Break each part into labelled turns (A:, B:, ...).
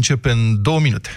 A: Începe în două minute.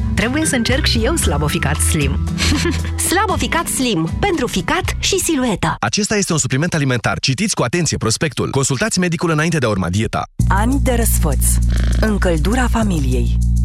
B: trebuie să încerc și eu Slabo Ficat Slim.
C: Slabo Ficat Slim. Pentru ficat și silueta.
D: Acesta este un supliment alimentar. Citiți cu atenție prospectul. Consultați medicul înainte de a urma dieta.
E: Ani de răsfăț. Încăldura familiei.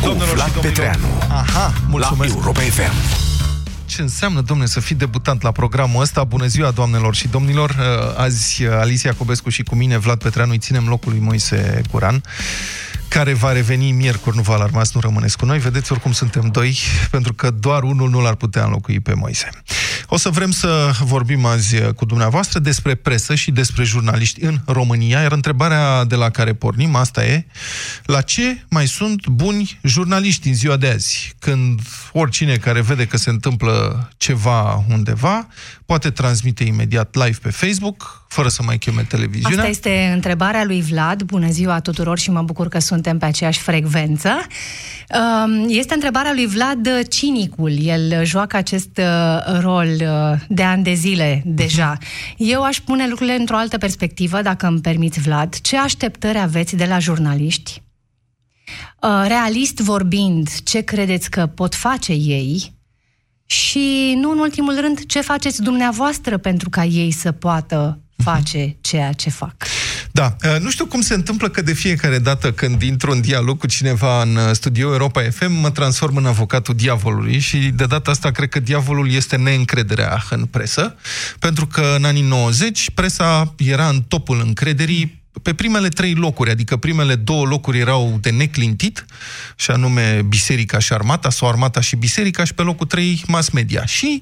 F: Cu
A: Doamnelor și
F: Vlad
A: domnilor.
F: Petreanu
A: Aha,
F: La
A: mulțumesc.
F: Europa FM
A: Ce înseamnă, domne, să fii debutant la programul ăsta? Bună ziua, doamnelor și domnilor! Uh, Azi, uh, Alicia Cobescu și cu mine, Vlad Petreanu, îi ținem locul lui Moise Guran, care va reveni miercuri, nu vă alarmați, nu rămâneți cu noi. Vedeți, oricum suntem doi, pentru că doar unul nu l-ar putea înlocui pe Moise. O să vrem să vorbim azi uh, cu dumneavoastră despre presă și despre jurnaliști în România, iar întrebarea de la care pornim, asta e, la ce mai sunt buni jurnaliști în ziua de azi? Când oricine care vede că se întâmplă ceva undeva, poate transmite imediat live pe Facebook, fără să mai cheme televiziunea.
G: Asta este întrebarea lui Vlad. Bună ziua tuturor și mă bucur că suntem pe aceeași frecvență. Um, Este întrebarea lui Vlad Cinicul. El joacă acest uh, rol uh, de ani de zile deja. Eu aș pune lucrurile într-o altă perspectivă, dacă îmi permiți, Vlad. Ce așteptări aveți de la jurnaliști? Uh, Realist vorbind, ce credeți că pot face ei? Și, nu în ultimul rând, ce faceți dumneavoastră pentru ca ei să poată face ceea ce fac?
A: Da, uh, nu știu cum se întâmplă că de fiecare dată când intru în dialog cu cineva în uh, studio Europa FM, mă transform în avocatul diavolului și de data asta cred că diavolul este neîncrederea în presă, pentru că în anii 90 presa era în topul încrederii pe primele trei locuri, adică primele două locuri erau de neclintit, și anume Biserica și Armata, sau Armata și Biserica, și pe locul trei mass media. Și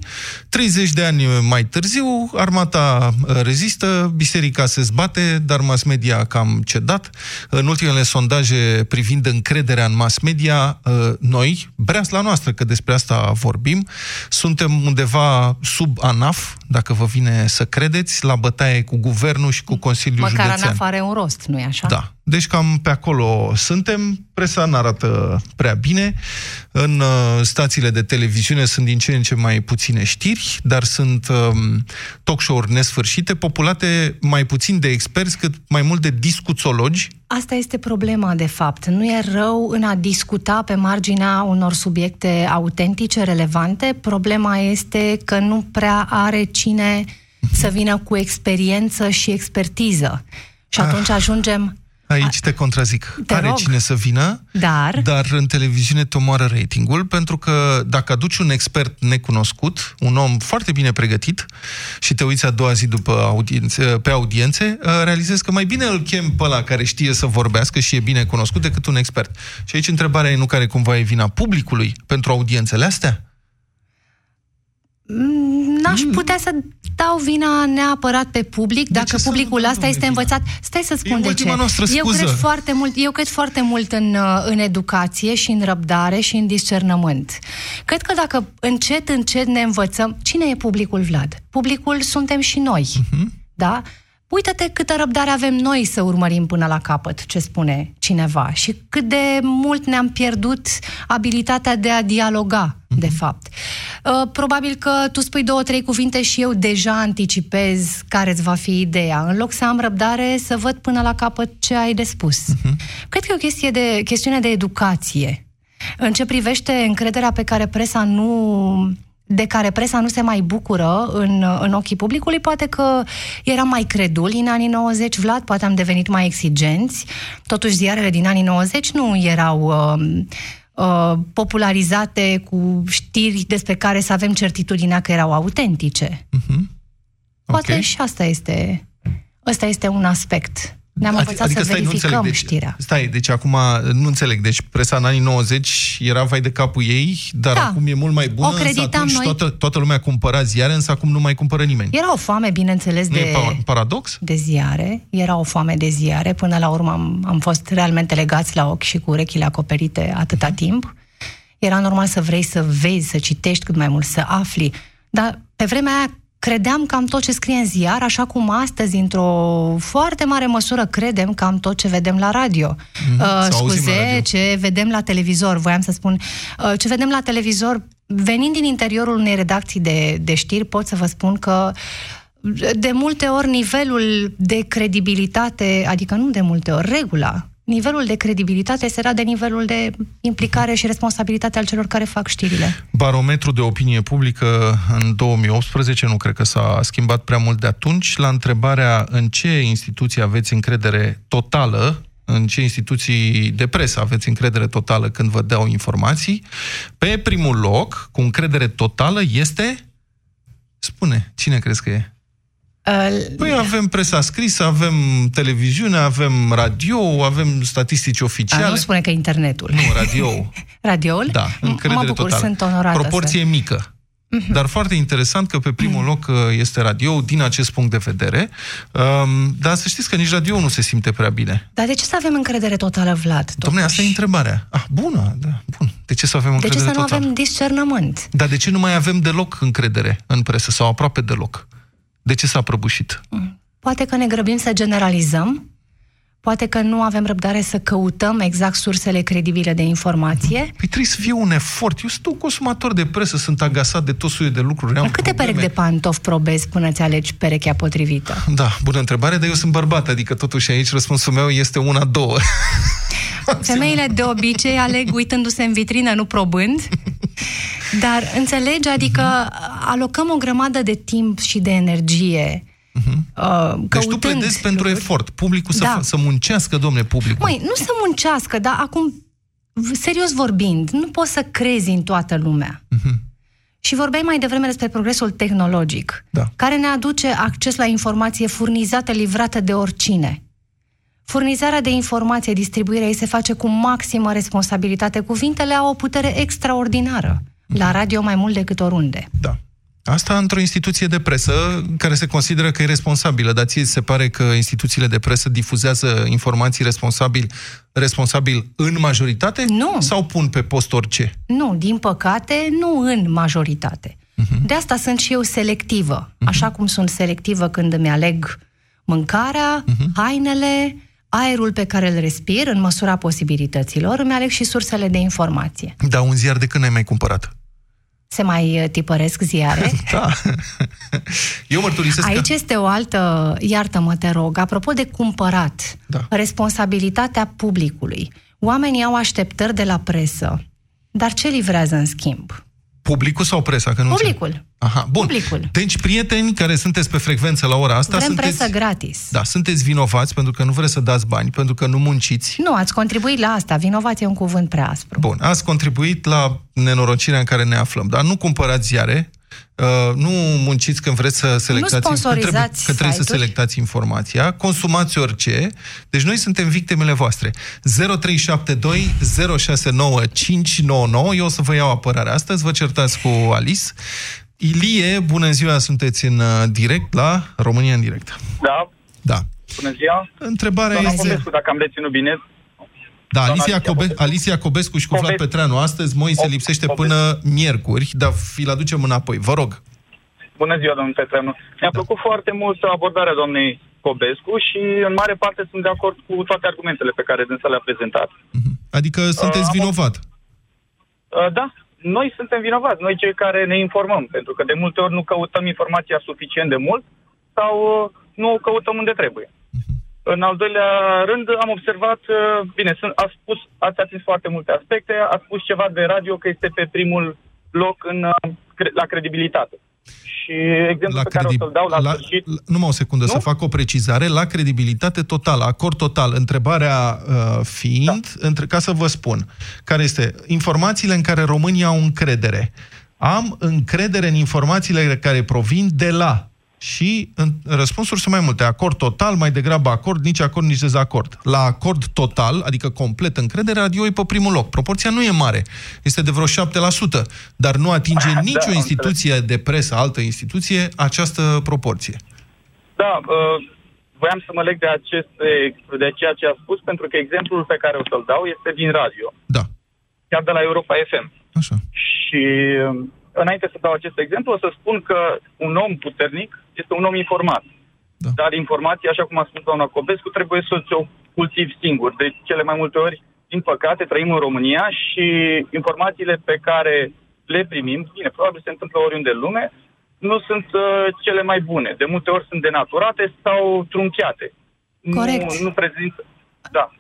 A: 30 de ani mai târziu, Armata uh, rezistă, Biserica se zbate, dar mass media a cam cedat. În ultimele sondaje privind încrederea în mass media, uh, noi, breasla noastră, că despre asta vorbim, suntem undeva sub ANAF, dacă vă vine să credeți, la bătaie cu guvernul și cu Consiliul
G: Măcar
A: Județean.
G: ANAF are un rost, nu-i așa?
A: Da. Deci cam pe acolo suntem. Presa nu arată prea bine. În uh, stațiile de televiziune sunt din ce în ce mai puține știri, dar sunt um, talk show-uri nesfârșite, populate mai puțin de experți, cât mai mult de discuțologi.
G: Asta este problema, de fapt. Nu e rău în a discuta pe marginea unor subiecte autentice, relevante. Problema este că nu prea are cine să vină cu experiență și expertiză. Și atunci ajungem
A: Aici te contrazic.
G: Te
A: Are
G: rog.
A: cine să vină,
G: Dar,
A: dar în televiziune te omoară ratingul, pentru că dacă aduci un expert necunoscut, un om foarte bine pregătit, și te uiți a doua zi după audiențe, pe audiențe, uh, realizezi că mai bine îl chem pe ăla care știe să vorbească și e bine cunoscut decât un expert. Și aici întrebarea e nu care cumva e vina publicului pentru audiențele astea?
G: N-aș putea să dau vina neapărat pe public, dacă
A: ce să
G: publicul
A: nu dau,
G: esta este
A: domnule, vina?
G: învățat. Stai să spun
A: E
G: de
A: ultima
G: ce.
A: noastră
G: Eu
A: scuză.
G: cred foarte mult, eu cred foarte mult în, uh, în educație și în răbdare și în discernământ. Cred că dacă încet, încet ne învățăm... Cine e publicul, Vlad? Publicul suntem și noi. Da? Uită-te câtă răbdare avem noi să urmărim până la capăt ce spune cineva și cât de mult ne-am pierdut abilitatea de a dialoga, de fapt. Uh, Probabil că tu spui două, trei cuvinte și eu deja anticipez care îți va fi ideea. În loc să am răbdare, să văd până la capăt ce ai de spus. Cred că e o chestie de, chestiune de educație. În ce privește încrederea pe care presa nu de care presa nu se mai bucură în, în ochii publicului, poate că eram mai creduli în anii 90, Vlad, poate am devenit mai exigenți. Totuși, ziarele din anii 90 nu erau uh, uh, popularizate cu știri despre care să avem certitudinea că erau autentice. Poate
A: Ok.
G: și asta este, ăsta este un aspect. Ne-am învățat să
A: stai, nu
G: verificăm
A: înțeleg, deci,
G: știrea.
A: Stai, deci acum nu înțeleg. Deci presa în anii 90 era vai de capul ei, dar
G: Da.
A: acum e mult mai bună.
G: O
A: însă
G: creditam
A: atunci
G: noi.
A: Toată, toată lumea cumpăra ziare, însă acum nu mai cumpără nimeni.
G: Era o foame, bineînțeles,
A: Nu
G: de...
A: e pa- paradox?
G: de ziare, era o foame de ziare, până la urmă am, am fost realmente legați la ochi și cu urechile acoperite atâta timp. Era normal să vrei să vezi, să citești cât mai mult, să afli. Dar pe vremea aia credeam că am tot ce scrie în ziar, așa cum astăzi, într-o foarte mare măsură, credem că am tot ce vedem la radio.
A: Mhm.
G: Uh,
A: Sau auzim la
G: scuze,
A: radio.
G: ce vedem la televizor, voiam să spun, uh, ce vedem la televizor, venind din interiorul unei redacții de, de știri, pot să vă spun că de multe ori nivelul de credibilitate, adică nu de multe ori, regula, nivelul de credibilitate será de nivelul de implicare și responsabilitate al celor care fac știrile.
A: Barometru de opinie publică în 2018, nu cred că s-a schimbat prea mult de atunci, la întrebarea în ce instituții aveți încredere totală, în ce instituții de presă aveți încredere totală când vă dau informații, pe primul loc, cu încredere totală, este... Spune, cine crezi că e?
G: Uh,
A: Păi avem presa scrisă, avem televiziune, avem radio, avem statistici
G: a,
A: oficiale.
G: nu spune că internetul.
A: Nu, radio.
G: Radioul?
A: Da,
G: M-
A: încredere
G: Mă bucur,
A: totală.
G: sunt onorată.
A: Proporție
G: Să...
A: mică. Dar foarte interesant că pe primul loc uh, este radio din acest punct de vedere. Um, dar să știți că nici radio nu se simte prea bine.
G: Dar de ce să avem încredere totală, Vlad?
A: Dom'le, asta e
G: totuși?
A: întrebarea. Ah, bună, da, bun. De ce să avem
G: De
A: încredere
G: ce să nu
A: totală?
G: avem discernământ?
A: Dar de ce nu mai avem deloc încredere în presă sau aproape deloc? De ce s-a prăbușit?
G: Poate că ne grăbim să generalizăm, poate că nu avem răbdare să căutăm exact sursele credibile de informație.
A: Păi trebuie să fie un efort. Eu sunt un consumator de presă, sunt agasat de tot soiul de lucruri. Am
G: Câte
A: probleme.
G: perechi de pantofi probezi până ți alegi perechea potrivită?
A: Da, bună întrebare, dar eu sunt bărbat, adică totuși aici răspunsul meu este una, două.
G: Femeile de obicei aleg uitându-se în vitrină, nu probând. Dar înțelegi, adică alocăm o grămadă de timp și de energie uh,
A: Deci tu
G: căutând
A: pledezi pentru
G: lucruri.
A: efort. Publicul să,
G: Da.
A: fa- să muncească, domne, publicul.
G: Măi, nu să muncească, dar acum, v- serios vorbind, nu poți să crezi în toată lumea. Și vorbeai mai devreme despre progresul tehnologic,
A: Da.
G: care ne aduce acces la informație furnizată, livrată de oricine. Furnizarea de informație, distribuirea ei se face cu maximă responsabilitate. Cuvintele au o putere extraordinară. La radio mai mult decât oriunde.
A: Da. Asta într-o instituție de presă care se consideră că e responsabilă, dar ție ți se pare că instituțiile de presă difuzează informații responsabil, responsabil în majoritate?
G: Nu.
A: Sau pun pe post orice?
G: Nu, din păcate, nu în majoritate. De asta sunt și eu selectivă. Așa cum sunt selectivă când îmi aleg mâncarea, hainele, aerul pe care îl respir, în măsura posibilităților, îmi aleg și sursele de informație.
A: Da, un ziar de când ai mai cumpărat?
G: Se mai uh, tipăresc ziare.
A: Da. Eu mărturisesc
G: Aici
A: că...
G: este o altă, iartă-mă, te rog, apropo de cumpărat,
A: Da.
G: responsabilitatea publicului. Oamenii au așteptări de la presă, dar ce livrează în schimb?
A: Publicul sau presa? Că nu
G: Publicul.
A: înțeleg. Aha, bun.
G: Publicul.
A: Deci, prieteni care sunteți pe frecvență la ora asta,
G: Vrem
A: sunteți...
G: presă gratis.
A: Da, sunteți vinovați pentru că nu vreți să dați bani, pentru că nu munciți.
G: Nu, ați contribuit la asta. Vinovat e un cuvânt prea aspru.
A: Bun, ați contribuit la nenorocirea în care ne aflăm, dar nu cumpărați ziare, uh, nu munciți când vreți să selectați... când trebuie,
G: sponsorizați
A: că trebuie să
G: site-uri.
A: selectați informația, consumați orice, deci noi suntem victimele voastre. 0372 069 599, eu o să vă iau apărarea astăzi, vă certați cu Alice. Ilie, bună ziua, sunteți în uh, direct la România în direct.
H: Da,
A: Da.
H: bună ziua.
A: Întrebarea
H: Doamna
A: este...
H: Popescu, dacă am reținut bine.
A: Da,
H: Doamna
A: Alicia,
H: Alicia
A: Cobe-
H: Popescu.
A: Alicia Cobescu și cu Vlad
H: Popescu.
A: Petreanu. Astăzi Moise
H: Pop-
A: lipsește
H: Popescu.
A: până miercuri, dar vi-l aducem înapoi. Vă rog.
H: Bună ziua, domnul Petreanu. Mi-a
A: Da.
H: plăcut foarte mult abordarea doamnei Cobescu și în mare parte sunt de acord cu toate argumentele pe care dânsa le-a prezentat.
A: Adică sunteți
H: am o-
A: vinovat.
H: Uh, Da, noi suntem vinovați, noi cei care ne informăm, pentru că de multe ori nu căutăm informația suficient de mult sau uh, nu o căutăm unde trebuie. În al doilea rând, am observat, uh, bine, sunt, a spus, ați atins foarte multe aspecte, a spus ceva de radio că este pe primul loc în, uh, cre- la credibilitate. Și exemplul pe care o să-l dau la,
A: la,
H: sfârșit...
A: la, numai o secundă,
H: Nu?
A: să fac o precizare. La credibilitate totală, acord total. Întrebarea uh, fiind, da. între, ca să vă spun, care este informațiile în care românii au încredere. Am încredere în informațiile care provin de la. Și în, răspunsuri sunt mai multe. Acord total, mai degrabă acord, nici acord, nici dezacord. La acord total, adică complet încredere, radio e pe primul loc. Proporția nu e mare. Este de vreo 7%, dar nu atinge
H: Da,
A: nicio
H: am
A: instituție de presă, altă instituție, această proporție.
H: Da, uh, voiam să mă leg de, aceste, de ceea ce a spus, pentru că exemplul pe care o să-l dau este din radio,
A: Da,
H: chiar de la Europa FM.
A: așa.
H: Și uh, înainte să dau acest exemplu, o să spun că un om puternic este un om informat.
A: Da.
H: Dar informația, așa cum a spus doamna Cobescu, trebuie să ți-o cultivi singur. De cele mai multe ori, din păcate, trăim în România și informațiile pe care le primim, bine, probabil se întâmplă oriunde în lume, nu sunt uh, cele mai bune. De multe ori sunt denaturate sau trunchiate.
G: Corect.
H: Nu, nu prezintă... Da.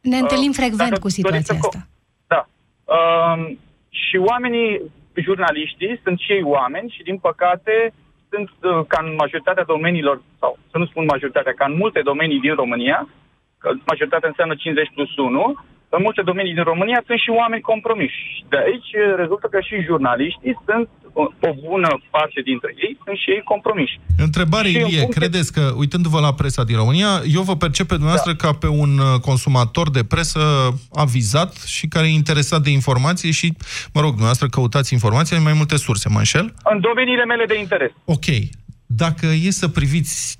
G: Ne întâlnim
H: Uh,
G: frecvent
H: dacă
G: cu situația
H: doriți să co-
G: asta.
H: Da. Um, și oamenii, jurnaliștii, sunt și ei oameni și, din păcate, sunt uh, ca în majoritatea domeniilor, sau să nu spun majoritatea, ca în multe domenii din România, că majoritatea înseamnă 50 plus 1, în multe domenii din România sunt și oameni compromiși. De aici uh, rezultă că și jurnaliștii sunt, o, o bună parte dintre ei, sunt și ei compromiși.
A: Întrebare,
H: Și în
A: Ilie,
H: funcție-
A: credeți că, uitându-vă la presa din România, eu vă percep pe dumneavoastră da. ca pe un uh, consumator de presă avizat și care e interesat de informație și, mă rog, dumneavoastră căutați informația în mai multe surse, mă înșel?
H: În domeniile mele de interes.
A: Ok. Dacă e să priviți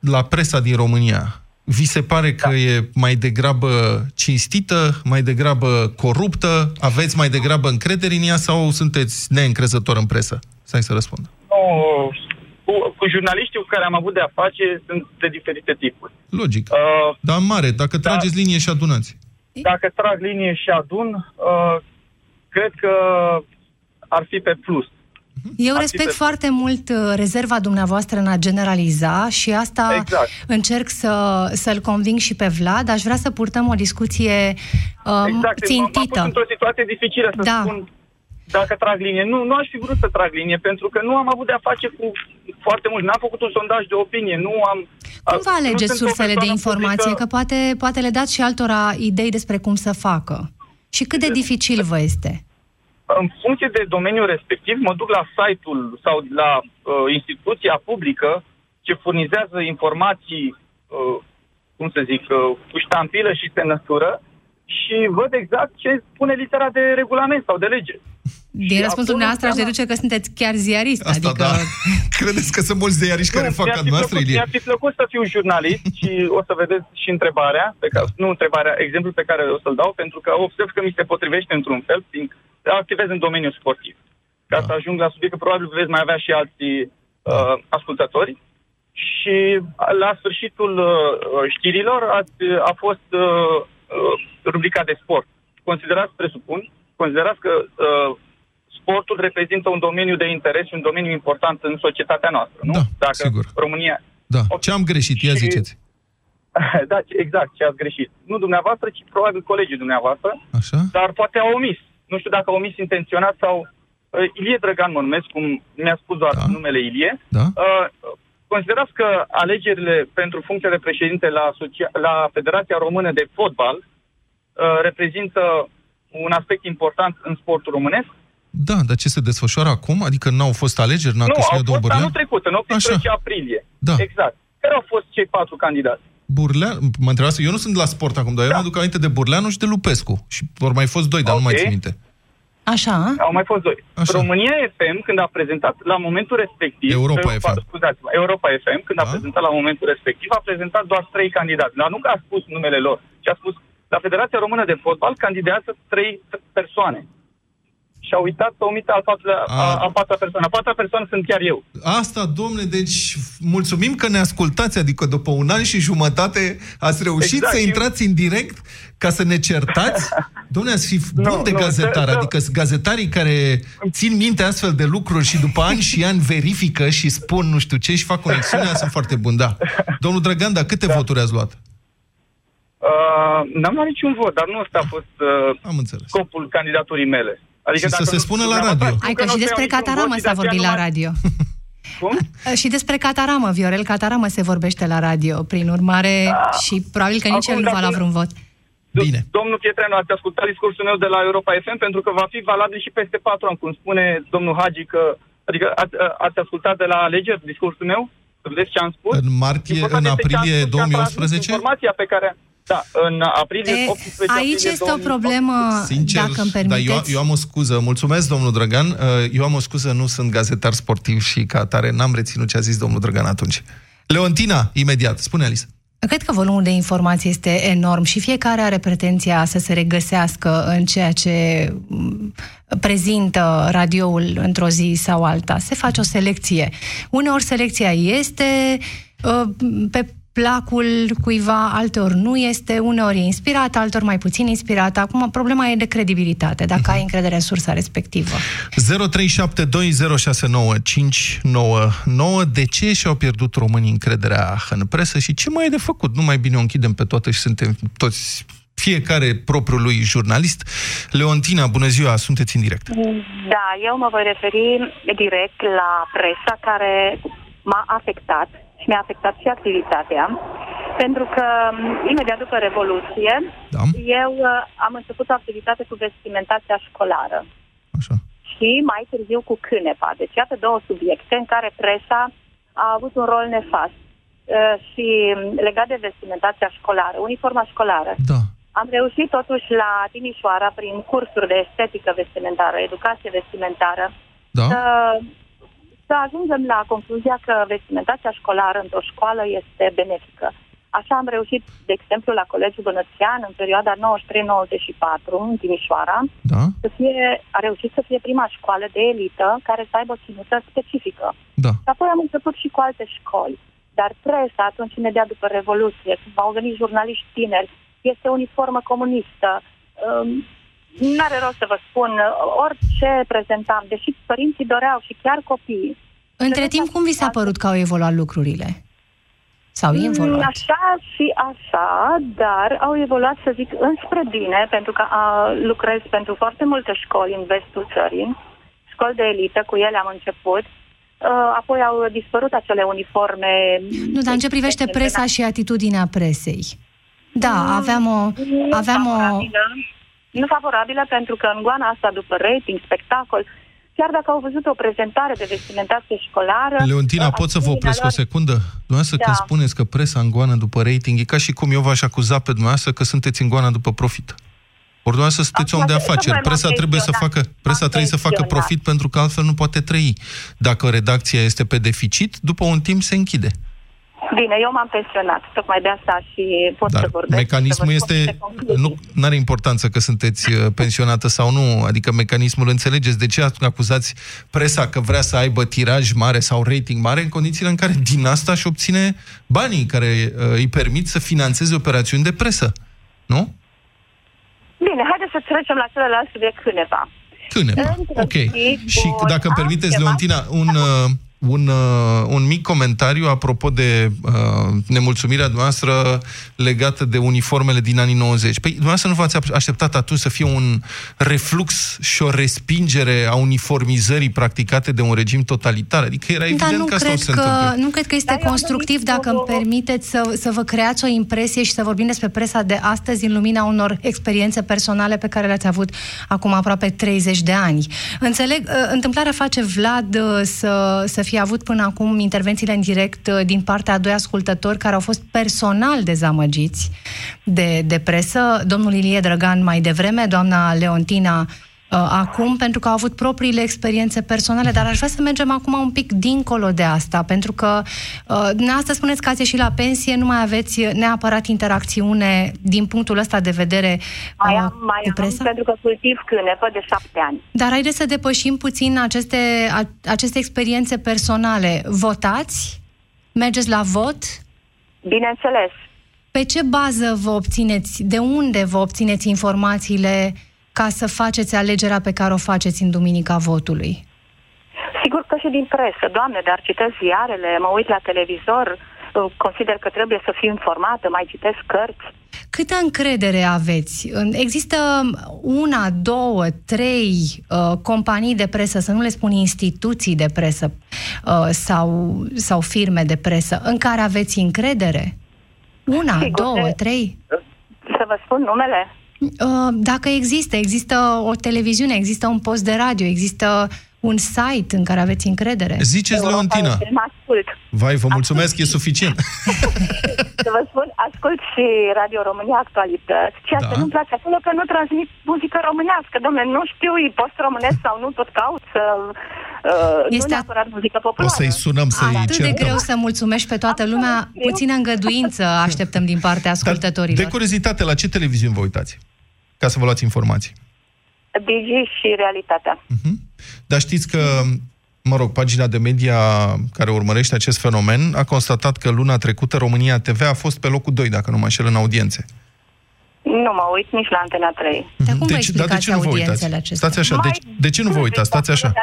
A: la presa din România, vi se pare că
H: Da.
A: e mai degrabă cinstită, mai degrabă coruptă, aveți mai degrabă încredere în ea sau sunteți neîncrezător în presă? Stai să răspund.
H: Nu, cu, cu jurnaliștii cu care am avut de-a face sunt de diferite tipuri.
A: Logic.
H: Uh,
A: Dar în mare, dacă
H: Da.
A: trageți linie și adunați.
H: dacă trag linie și adun, uh, cred că ar fi pe plus.
G: Eu
H: Ar fi
G: respect
H: pe-
G: foarte mult uh, rezerva dumneavoastră în a generaliza și asta
H: Exact.
G: încerc să, să-l conving și pe Vlad. Aș vrea să purtăm o discuție um,
H: Exact, m-am pus
G: țintită.
H: într-o situație dificilă să
G: Da.
H: spun dacă trag linie. Nu, nu aș fi vrut să trag linie, pentru că nu am avut de-a face cu foarte mult. N-am făcut un sondaj de opinie, nu am...
G: Cum vă
H: nu
G: alegeți
H: sunt o
G: sursele de
H: persoană
G: informație?
H: publică.
G: Că poate, poate le dați și altora idei despre cum să facă. Și cât de dificil vă este?
H: În funcție de domeniul respectiv, mă duc la site-ul sau la uh, instituția publică ce furnizează informații, uh, cum să zic, uh, cu ștampilă și semnătură și văd exact ce spune litera de regulament sau de lege.
G: Din
H: Și
G: răspunsul
H: acolo
G: dumneavoastră aș
H: înseamnă-
G: deduce că sunteți chiar ziarist.
A: Asta
G: adică...
A: da. Credeți că sunt mulți zeiariști care
H: Nu,
A: fac
H: mi-ar
A: ca
H: fi
A: noastră,
H: plăcut,
A: Ilie?
H: Mi-ar fi plăcut să fiu jurnalist și o să vedeți și întrebarea, pe care, nu întrebarea, exemplul pe care o să-l dau, pentru că observ că mi se potrivește într-un fel, fiindcă activez în domeniul sportiv. Ca
A: Da.
H: să ajung la subiect, că probabil veți mai avea și alții uh, ascultători. Și la sfârșitul uh, știrilor ați, a fost uh, uh, rubrica de sport. Considerați, presupun, considerați că uh, sportul reprezintă un domeniu de interes și un domeniu important în societatea noastră, nu?
A: Da,
H: Dacă
A: sigur.
H: România...
A: Da.
H: Ok.
A: Ce am greșit? Ia
H: Și-
A: ziceți.
H: da, ce- exact, ce ați greșit. Nu dumneavoastră, ci probabil colegii dumneavoastră,
A: Așa?
H: dar poate au omis. Nu știu dacă au omis intenționat sau uh, Ilie Drăgan mă numesc, cum mi-a spus doar
A: Da.
H: numele Ilie.
A: Da?
H: Uh, considerați că alegerile pentru funcția de președinte la, asocia- la Federația Română de Fotbal uh, reprezintă un aspect important în sportul românesc?
A: Da, dar ce se desfășoară acum? Adică n-au fost alegeri, n-a
H: nu, au
A: câștigat domnul
H: fost
A: Bârlean?
H: anul trecut, în 18 aprilie.
A: Da.
H: Exact. Care au fost cei patru candidați?
A: Burlean, mă întrebați, eu nu sunt la sport acum, dar eu
H: Da.
A: mă aduc aminte de Burleanu și de Lupescu. Și vor mai fost doi, dar nu mai
H: Ok.
A: țin minte.
G: Așa?
H: Au mai fost doi.
A: Așa.
H: România FM, când a prezentat la momentul respectiv...
A: Europa
H: eh,
A: FM.
H: Scuzați-mă, Europa FM, când a
A: Da.
H: prezentat la momentul respectiv, a prezentat doar trei candidați. Dar nu că a spus numele lor, ci a spus la Federația Română de Fotbal candidează trei persoane. Și a uitat să omite al patrulea, a,
A: A.
H: a patra persoană. A patra persoană sunt chiar eu.
A: Asta, domne, deci mulțumim că ne ascultați, adică după un an și jumătate ați reușit
H: Exact,
A: să
H: eu-
A: intrați în direct ca să ne certați? Domne, ați fi bun
H: Nu,
A: de
H: nu,
A: gazetar,
H: să- să-
A: adică gazetarii care țin minte astfel de lucruri și după ani și ani verifică și spun nu știu ce și fac conexiunea, sunt foarte buni, da. Domnul Drăgan, dar câte voturi ați luat?
H: Uh, n-am luat niciun vot, dar nu ăsta a fost uh,
A: Am înțeles.
H: scopul candidaturii mele. Adică
A: Și să
H: dacă
A: se
H: nu-
A: spună la
H: dumneavoastră
A: radio.
H: știu
G: Hai că
H: nu
G: și
H: o să
G: despre
H: iau niciun
G: Cataramă
H: vot și
G: s-a
H: de aceea
G: vorbit
H: nu
G: la
H: mai-
G: radio.
H: Cum?
G: Și despre Cataramă, Viorel Cataramă se vorbește la radio. Prin urmare, și probabil că nici
H: Acum,
G: el nu va
H: dacă-
G: la vreun vot.
A: Bine.
H: Domnul Pietrenu, ați ascultat discursul meu de la Europa FM pentru că va fi valabil și peste patru ani, cum spune domnul Hagi, că, adică ați, ați ascultat de la alegeri discursul meu? Vedeți ce am spus?
A: În martie,
H: Important
A: în
H: este ce am
A: aprilie
H: spus și am transmis
A: 2011?
H: Informația pe care... Da, în aprilie,
G: E,
H: 18
G: aici
H: aprilie
G: este o
H: 2018.
G: problemă,
A: Sincer,
G: dacă îmi
A: dar eu,
G: permiteți.
A: eu am o scuză. Mulțumesc, domnul Drăgan. Uh, Eu am o scuză, nu sunt gazetar sportiv și ca atare n-am reținut ce a zis domnul Drăgan atunci. Leontina, imediat. Spune, Alice.
G: Cred că volumul de informații este enorm și fiecare are pretenția să se regăsească în ceea ce m, prezintă radioul într-o zi sau alta. Se face o selecție. Uneori selecția este uh, pe placul cuiva, alteori nu este, uneori e inspirată, alteori mai puțin inspirată. Acum, problema e de credibilitate, dacă ai încredere în sursa respectivă.
A: 0372069599. De ce și-au pierdut românii încrederea în presă și ce mai e de făcut? Nu mai bine o închidem pe toată și suntem toți fiecare propriul lui jurnalist. Leontina, bună ziua, sunteți în direct.
I: Da, eu mă voi referi direct la presa care m-a afectat și mi-a afectat și activitatea, pentru că m, imediat după Revoluție
A: Da.
I: eu uh, am început o activitate cu vestimentația școlară
A: Așa.
I: și mai târziu cu cânepa. Deci iată două subiecte în care presa a avut un rol nefast. Uh, și m, legat de vestimentația școlară, uniforma școlară.
A: Da.
I: Am reușit totuși la Timișoara, prin cursuri de estetică vestimentară, educație vestimentară,
A: Da?
I: să, să ajungem la concluzia că vestimentația școlară într-o școală este benefică. Așa am reușit, de exemplu, la Colegiul Bănățean, în perioada 93-94, în Timișoara,
A: Da?
I: să fie, a reușit să fie prima școală de elită care să aibă ținută specifică.
A: Da.
I: Și apoi am început și cu alte școli. Dar presa, atunci imediat după Revoluție, când au venit jurnaliști tineri, este uniformă comunistă. Um, N-are rost să vă spun, orice prezentam, deși părinții doreau și chiar copiii.
G: Între timp, cum vi s-a părut că au evoluat lucrurile? Sau
I: Mm,
G: involuat?
I: Așa și așa, dar au evoluat, să zic, înspre bine, pentru că a, lucrez pentru foarte multe școli în vestul țării, școli de elită, cu ele am început. Uh, Apoi au dispărut acele uniforme.
G: Nu, dar în ce privește presa și atitudinea presei? Da, aveam o...
I: nu
G: Aveam o...
I: favorabilă, nu favorabilă pentru că în goana asta, după rating, spectacol, chiar dacă au văzut o prezentare de vestimentație școlară...
A: Leontina,
I: uh,
A: pot să vă
I: atitudinea
A: opresc o
I: lor-
A: secundă? Dumneavoastră
I: Da.
A: când spuneți că presa îngoană după rating, e ca și cum eu v-aș acuza pe dumneavoastră că sunteți îngoană după profit. Ori dumneavoastră sunteți
I: Acum,
A: om de
I: tocmai
A: afaceri.
I: m-am
A: Presa trebuie să
I: pensionat.
A: facă, presa
I: M-am
A: trebuie să facă
I: pensionat.
A: profit pentru că altfel nu poate trăi. Dacă redacția este pe deficit, după un timp se închide.
I: Bine, eu m-am pensionat, tocmai de asta și pot
A: Dar
I: să vorbesc.
A: mecanismul
I: să vă spun
A: este...
I: niște concluzii.
A: Nu are importanță că sunteți uh, pensionată sau nu, adică mecanismul înțelegeți. De ce acuzați presa că vrea să aibă tiraj mare sau rating mare în condițiile în care din asta își obține banii care uh, îi permit să financeze operațiuni de presă? Nu?
I: Bine, haideți să trecem la celălalt subiect cândeva.
A: Câineva.
I: Între
A: Ok.
I: timp,
A: Și
I: bun,
A: dacă îmi
I: am
A: permiteți,
I: ceva-
A: Leontina, un, uh, un, uh, un mic comentariu apropo de uh, nemulțumirea noastră legată de uniformele din anii 90. Păi, dumneavoastră nu v-ați așteptat atunci să fie un reflux și o respingere a uniformizării practicate de un regim totalitar? Adică era evident
G: Dar nu
A: că asta
G: cred
A: o să se
G: că,
A: întâmple.
G: nu cred că este
I: Dar eu
G: constructiv
I: am
G: dacă îmi
I: venit cu-
G: permiteți să, să vă creați o impresie și să vorbim despre presa de astăzi în lumina unor experiențe personale pe care le-ați avut acum aproape 30 de ani. Înțeleg, uh, întâmplarea face Vlad uh, să, să fie avut până acum intervențiile în direct uh, din partea a doi ascultători care au fost personal dezamăgiți de, de presă, domnul Ilie Drăgan mai devreme, doamna Leontina uh, acum, pentru că au avut propriile experiențe personale, dar aș vrea să mergem acum un pic dincolo de asta, pentru că uh, dumneavoastră spuneți că ați ieșit la pensie, nu mai aveți neapărat interacțiune din punctul ăsta de vedere
I: Mai
G: uh,
I: am, mai
G: cu
I: am,
G: presa.
I: pentru că cultiv cânepă de șapte ani.
G: Dar haideți să depășim puțin aceste, a, aceste experiențe personale. Votați? Mergeți la vot?
I: Bineînțeles.
G: Pe ce bază vă obțineți, de unde vă obțineți informațiile ca să faceți alegerea pe care o faceți în duminica votului?
I: Sigur că și din presă, doamne, dar citesc ziarele, mă uit la televizor, uh, consider că trebuie să fiu informată, mai citesc cărți.
G: Câtă încredere aveți? În- Există una, două, trei uh, companii de presă, să nu le spun instituții de presă uh, sau, sau firme de presă, în care aveți încredere? Una,
I: Sigur,
G: două,
I: de-
G: trei?
I: Să vă spun numele?
G: Uh, dacă există, există o televiziune, există un post de radio, există un site în care aveți încredere.
A: Ziceți, Leontina.
I: Mă ascult.
A: Vai, vă mulțumesc, e suficient.
I: Să vă spun, ascult și Radio România Actualități. Ceea
A: Da.
I: ce nu-mi place acolo că nu transmit muzică românească. Dom'le, nu știu, e post românesc sau nu, tot caut să... Uh, nu
G: Este a-
I: neapărat muzică
A: O
I: populară.
A: să-i sunăm, să-i
G: Atât de
A: certăm.
G: greu să mulțumești pe toată lumea, puțină îngăduință așteptăm din partea
A: Dar,
G: ascultătorilor.
A: de curiozitate, la ce televiziuni vă uitați? Ca să vă luați informații.
I: Digi și realitatea.
A: Dar știți că, mă rog, pagina de media care urmărește acest fenomen a constatat că luna trecută România TV a fost pe locul 2, dacă nu mă înșel, în audiențe.
I: Nu mă uit nici la Antena 3.
G: Dar cum vă
A: Deci- dar de
G: explicați
A: ce nu vă uitați?
G: audiențele acestea?
A: Stați așa, deci, de ce nu vă uitați? Stați așa. De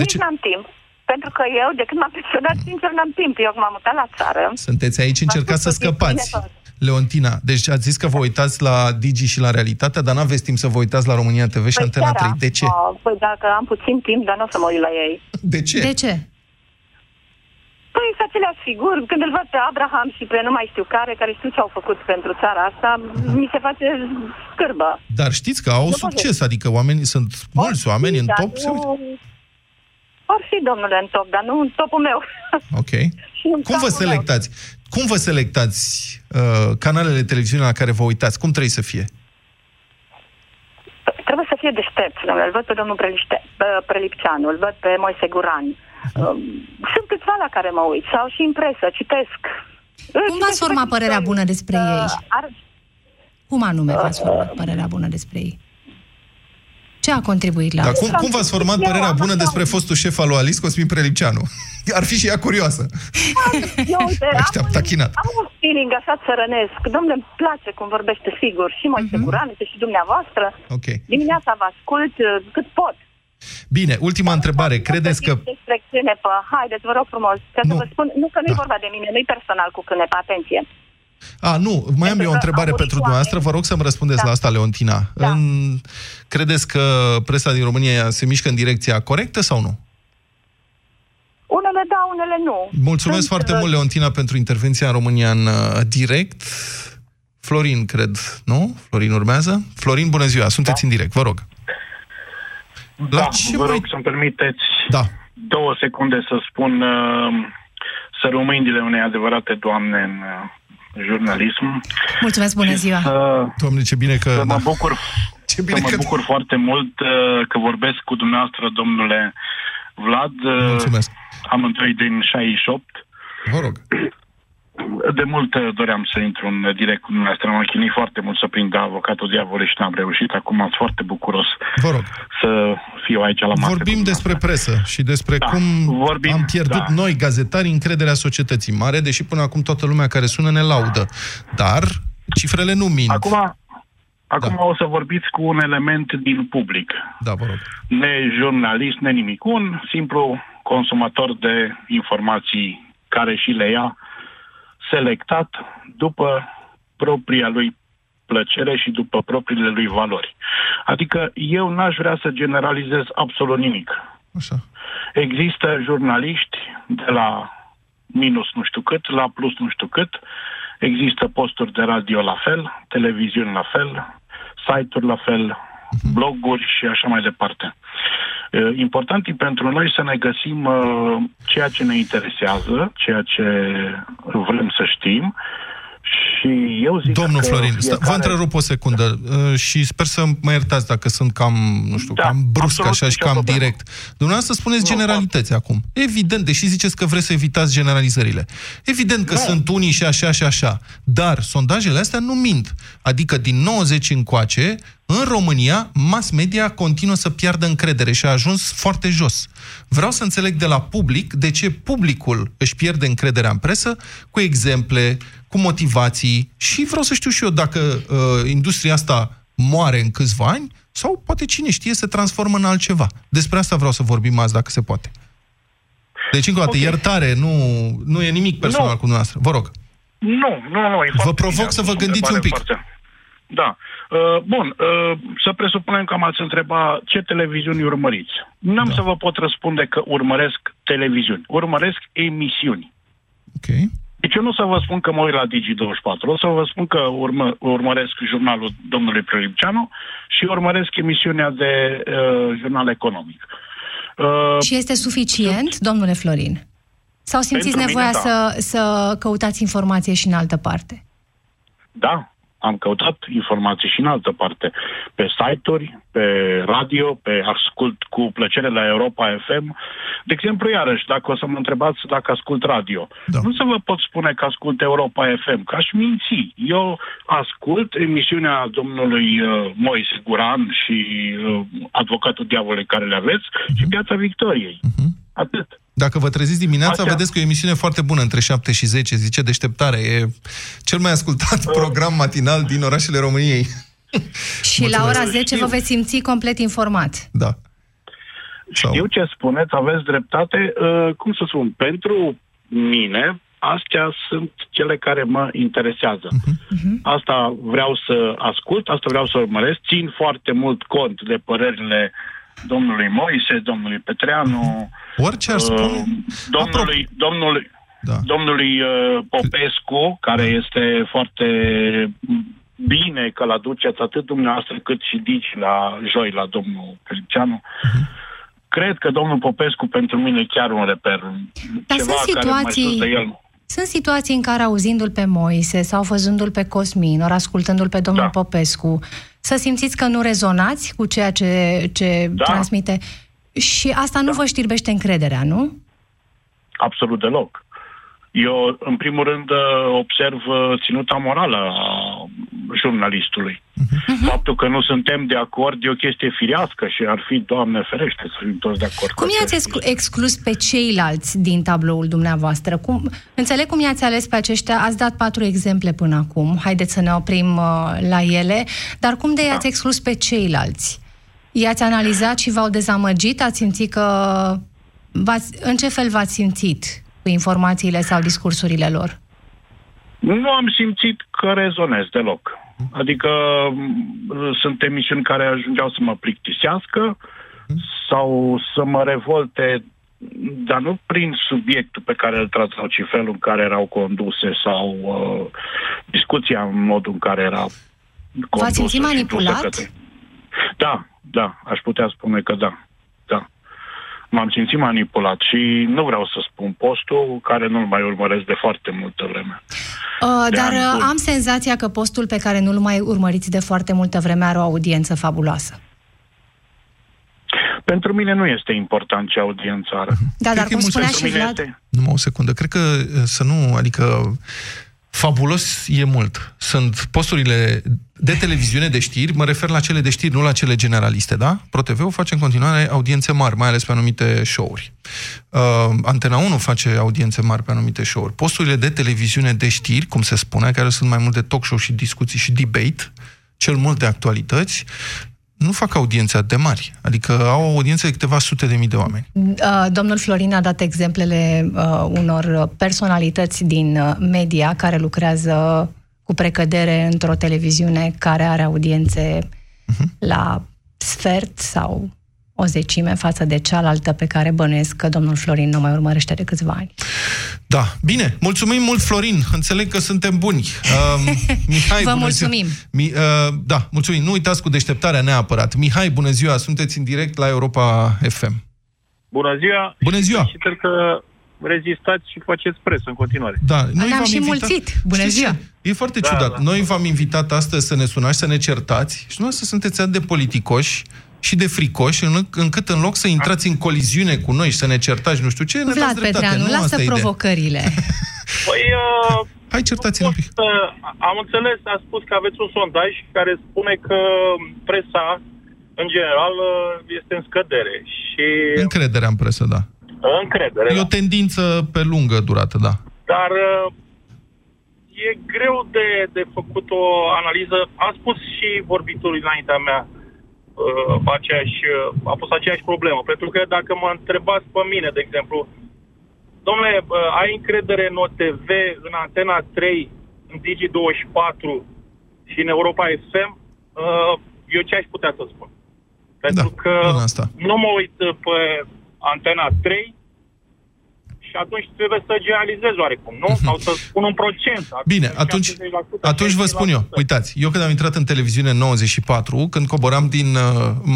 I: Nici
A: ce?
I: n-am timp. Pentru că eu, de când m-am pensionat, sincer, n-am timp. Eu m-am mutat la țară.
A: Sunteți aici, încercați să
I: spus puțin
A: scăpați.
I: bine tot.
A: Leontina, deci ați zis că vă uitați la Digi și la Realitatea, dar n-aveți timp să vă uitați la România TV și
I: Păi
A: Antena
I: chiar
A: 3. De ce?
I: am, Păi dacă am puțin timp, dar nu o să mă uit la ei.
A: De ce?
G: De ce?
I: Păi sunt aceleași figuri. Când îl văd pe Abraham și pe nu mai știu care, care știu ce au făcut pentru țara asta, mi se face scârbă.
A: Dar știți că au
I: Nu
A: succes, adică oamenii sunt mulți oameni în
I: Dar
A: top. Se uită.
I: nu... Or fi, domnule, în top, dar nu în topul meu.
A: Ok.
I: Și în
A: Cum vă
I: capul
A: selectați? Cum vă selectați uh, canalele de televiziune la care vă uitați? Cum trebuie să fie?
I: meu. Trebuie să fie deștept, domnule. Îl văd pe domnul Preliște, uh, Prelipceanu, îl văd pe Moise Guran. Uh, Sunt câțiva la care mă uit. Sau și în presă, citesc.
G: Cum v-ați format părerea bună despre ei?
I: Uh, Ar,
G: Cum anume v-ați format părerea bună despre ei? Ce a contribuit la
A: Dar
G: asta?
A: cum, cum v-ați format
I: Eu
A: părerea
I: am
A: bună
I: așa-
A: despre fostul șef al lui Alice, Cosmin Prelipceanu? Ar fi și ea curioasă.
I: eu, uite,
A: Așteaptă
I: am,
A: achinat.
I: am un feeling așa țărănesc. Domnule, îmi place cum vorbește sigur. Și Moise
A: Mhm.
I: Guran, este și dumneavoastră.
A: Ok.
I: Dimineața vă ascult uh, cât pot.
A: Bine, ultima întrebare. Credeți că...
I: Despre cânepă. Haideți, vă rog frumos, ca să
A: Nu.
I: vă spun, nu că nu e
A: Da.
I: vorba de mine, nu-i personal cu cânepă, atenție.
A: A, nu, mai am
I: Pentru
A: eu o
I: că
A: întrebare
I: au murit
A: pentru dumneavoastră. Vă rog să-mi răspundeți
I: Da.
A: la asta, Leontina.
I: Da.
A: În... Credeți că presa din România se mișcă în direcția corectă sau nu?
I: Unele da, unele nu.
A: Mulțumesc
I: Sunt,
A: foarte
I: uh,
A: mult, Leontina, pentru intervenția în România în uh, direct. Florin, cred, nu? Florin urmează? Florin, bună ziua, sunteți în direct, vă rog. La
J: Da,
A: ce
J: vă
A: mai-
J: rog să-mi permiteți
A: Da.
J: două secunde să spun uh, să rămâinile unei adevărate doamne în uh, jurnalism.
G: Mulțumesc, bună ziua!
J: Să,
A: Doamne, ce bine că...
J: să mă
A: da.
J: bucur,
A: Ce bine
J: să mă
A: că...
J: bucur foarte mult uh, că vorbesc cu dumneavoastră, domnule Vlad. Uh,
A: Mulțumesc.
J: Amândoi din 68.
A: Vă rog.
J: De mult uh, doream să intru în direct cu dumneavoastră. M-am chinuit foarte mult să prind avocatul diavolului și n-am reușit. Acum sunt foarte bucuros
A: Vă rog.
J: să fiu aici la masă.
A: Vorbim
J: cu
A: despre presă și despre
J: Da,
A: cum
J: vorbim,
A: am pierdut
J: da.
A: noi, gazetarii, încrederea societății mare, deși până acum toată lumea care sună ne laudă. Dar cifrele nu mint.
J: Acum, acum
A: Da.
J: o să vorbiți cu un element din public.
A: Da, vă rog.
J: Ne jurnalist, ne nimic. Un simplu consumator de informații care și le ia selectat după propria lui plăcere și după propriile lui valori. Adică eu n-aș vrea să generalizez absolut nimic.
A: Așa.
J: Există jurnaliști de la minus nu știu cât, la plus nu știu cât, există posturi de radio la fel, televiziuni la fel, site-uri la fel, mhm. Bloguri și așa mai departe. Important e pentru noi să ne găsim ceea ce ne interesează, ceea ce vrem să știm și eu zic
A: Domnul
J: că
A: Florin,
J: fiecare...
A: vă întrerup o secundă da. și sper să mă iertați dacă sunt cam, nu știu, da, cam brusc așa și cam problemă. direct. Dumneavoastră spuneți nu, generalități acum. Evident, deși ziceți că vreți să evitați generalizările. Evident că nu. sunt unii și așa și așa, dar sondajele astea nu mint. Adică din 90 încoace, în România, mass media continuă să piardă încredere și a ajuns foarte jos. Vreau să înțeleg de la public de ce publicul își pierde încrederea în presă cu exemple, cu motivații și vreau să știu și eu dacă uh, industria asta moare în câțiva ani sau poate cine știe se transformă în altceva. Despre asta vreau să vorbim azi, dacă se poate. Deci, încă o dată, okay. iertare, nu, nu e nimic personal nu. cu dumneavoastră. Vă rog.
J: Nu, nu, nu. E
A: vă provoc bine, să vă gândiți un pic. Foarte...
J: Da. Uh, bun, uh, să presupunem că m-ați întrebat ce televiziuni urmăriți. N-am da. să vă pot răspunde că urmăresc televiziuni. Urmăresc emisiuni.
A: Ok.
J: Deci eu nu o să vă spun că mă uit la Digi24, o să vă spun că urmă, urmăresc jurnalul domnului Prelipceanu și urmăresc emisiunea de uh, jurnal economic.
G: Uh, și este suficient, domnule Florin? Sau simțiți nevoia mine, da. să, să căutați informație și în altă parte?
J: Da, am căutat informații și în altă parte, pe site-uri, pe radio, pe ascult cu plăcere la Europa FM. De exemplu, iarăși, dacă o să mă întrebați dacă ascult radio, da. nu să vă pot spune că ascult Europa FM, că aș minți. Eu ascult emisiunea domnului uh, Moise Guran și uh, advocatul diavolului care le aveți uh-huh. și Piața Victoriei. Uh-huh. Atât.
A: Dacă vă treziți dimineața, Așa. vedeți că e o emisiune foarte bună între 7 și 10, zice Deșteptare. E cel mai ascultat uh. program matinal din orașele României.
G: Și Mulțumesc. la ora 10 vă veți simți complet informat.
A: Da.
J: Sau... Știu ce spuneți, aveți dreptate. Uh, cum să spun, pentru mine, astea sunt cele care mă interesează. Uh-huh. Asta vreau să ascult, asta vreau să urmăresc. Țin foarte mult cont de părerile domnului Moise, domnului Petreanu,
A: Orice ar spune. Uh,
J: domnului, domnului, da. domnului uh, Popescu, care este foarte bine că l-aduceți atât dumneavoastră cât și Dici la joi la domnul Felicianu. Uh-huh. Cred că domnul Popescu pentru mine e chiar un reper.
G: Dar Ceva sunt situații... Care mai de el. Sunt situații în care auzindu-l pe Moise sau văzându-l pe Cosmin, ori ascultându-l pe domnul da. Popescu, să simțiți că nu rezonați cu ceea ce, ce da. transmite. Și asta nu da. vă știrbește încrederea, nu?
J: Absolut deloc. Eu, în primul rând, observ ținuta morală a jurnalistului. Uh-huh. Faptul că nu suntem de acord e o chestie firească și ar fi, Doamne ferește, să fim toți de acord.
G: Cum i-ați exclu- exclus pe ceilalți din tabloul dumneavoastră? Cum, înțeleg cum i-ați ales pe aceștia, ați dat patru exemple până acum, haideți să ne oprim uh, la ele, dar cum de i-ați da. exclus pe ceilalți? I-ați analizat și v-au dezamăgit? Ați simțit că... V-ați, în ce fel v-ați simțit cu informațiile sau discursurile lor?
J: Nu am simțit că rezonez deloc. Adică sunt emisiuni care ajungeau să mă plictisească sau să mă revolte, dar nu prin subiectul pe care îl tratau, ci felul în care erau conduse sau uh, discuția în modul în care era condusă.
G: V-ați simțit manipulat?
J: Da, da, aș putea spune că da. Da. M-am simțit manipulat și nu vreau să spun postul, care nu-l mai urmăresc de foarte multă vreme.
G: Uh, dar uh, am senzația că postul pe care nu-l mai urmăriți de foarte multă vreme are o audiență fabuloasă.
J: Pentru mine nu este important ce audiență are.
G: Da, dar cum spunea și Vlad... Este...
A: Numai o secundă. Cred că uh, să nu, adică Fabulos e mult. Sunt posturile de televiziune de știri, mă refer la cele de știri, nu la cele generaliste, da? ProTV-ul face în continuare audiențe mari, mai ales pe anumite show-uri. Uh, Antena 1 face audiențe mari pe anumite show-uri. Posturile de televiziune de știri, cum se spune, care sunt mai mult de talk show și discuții și debate, cel mult de actualități, nu fac audiențe atât de mari. Adică au o audiență de câteva sute de mii de oameni.
G: Uh, Domnul Florin a dat exemplele uh, unor personalități din uh, media care lucrează cu precădere într-o televiziune care are audiențe la sfert sau o zecime față de cealaltă pe care bănuiesc că domnul Florin nu mai urmărește de câțiva ani.
A: Da, bine. Mulțumim mult, Florin. Înțeleg că suntem buni. Uh, Mihai,
G: Vă
A: bună
G: mulțumim.
A: Ziua. Mi, uh, da, mulțumim. Nu uitați cu deșteptarea neapărat. Mihai, bună ziua. Sunteți în direct la Europa FM.
K: Bună ziua!
A: Bună ziua!
K: Și cred că rezistați și faceți presă în continuare.
A: Da,
G: Ne-am
A: v-am
G: și
A: invitat-
G: mulțit. Bună
A: Știți
G: ziua!
A: ce? E foarte
K: Da,
A: ciudat.
K: da.
A: Noi v-am invitat astăzi să ne sunați, să ne certați și dumneavoastră sunteți atât de politicoși și de fricoși, în- încât în loc să intrați în coliziune cu noi și să ne certați, nu știu ce, ne dați
G: Vlad
A: dreptate.
G: Petreanu,
A: nu
G: lasă
A: asta e ideea.
G: provocările.
K: Păi, uh,
A: Hai, certați-ne un pic.
K: uh, am înțeles, a spus că aveți un sondaj care spune că presa, în general, uh, este în scădere. Și
A: Încrederea în presă, da.
K: încredere.
A: E
K: da.
A: o tendință pe lungă durată, da.
K: Dar uh, e greu de, de făcut o analiză. Am spus și vorbitorul înaintea mea uh, aceeași, uh, a pus aceeași problemă. Pentru că dacă mă întrebați pe mine, de exemplu, domnule, uh, ai încredere în OTV, în Antena 3, în Digi24 și în Europa FM? Uh, eu ce aș putea să spun? Pentru
A: Da,
K: că
A: bun asta.
K: nu mă uit uh, pe Antena 3 și atunci trebuie să generalizez oarecum, nu? Sau să spun un procent.
A: Bine, atunci,
K: 70%,
A: atunci vă spun eu.
K: 60%.
A: Uitați, eu când am intrat în televiziune în 94, când coboram din uh,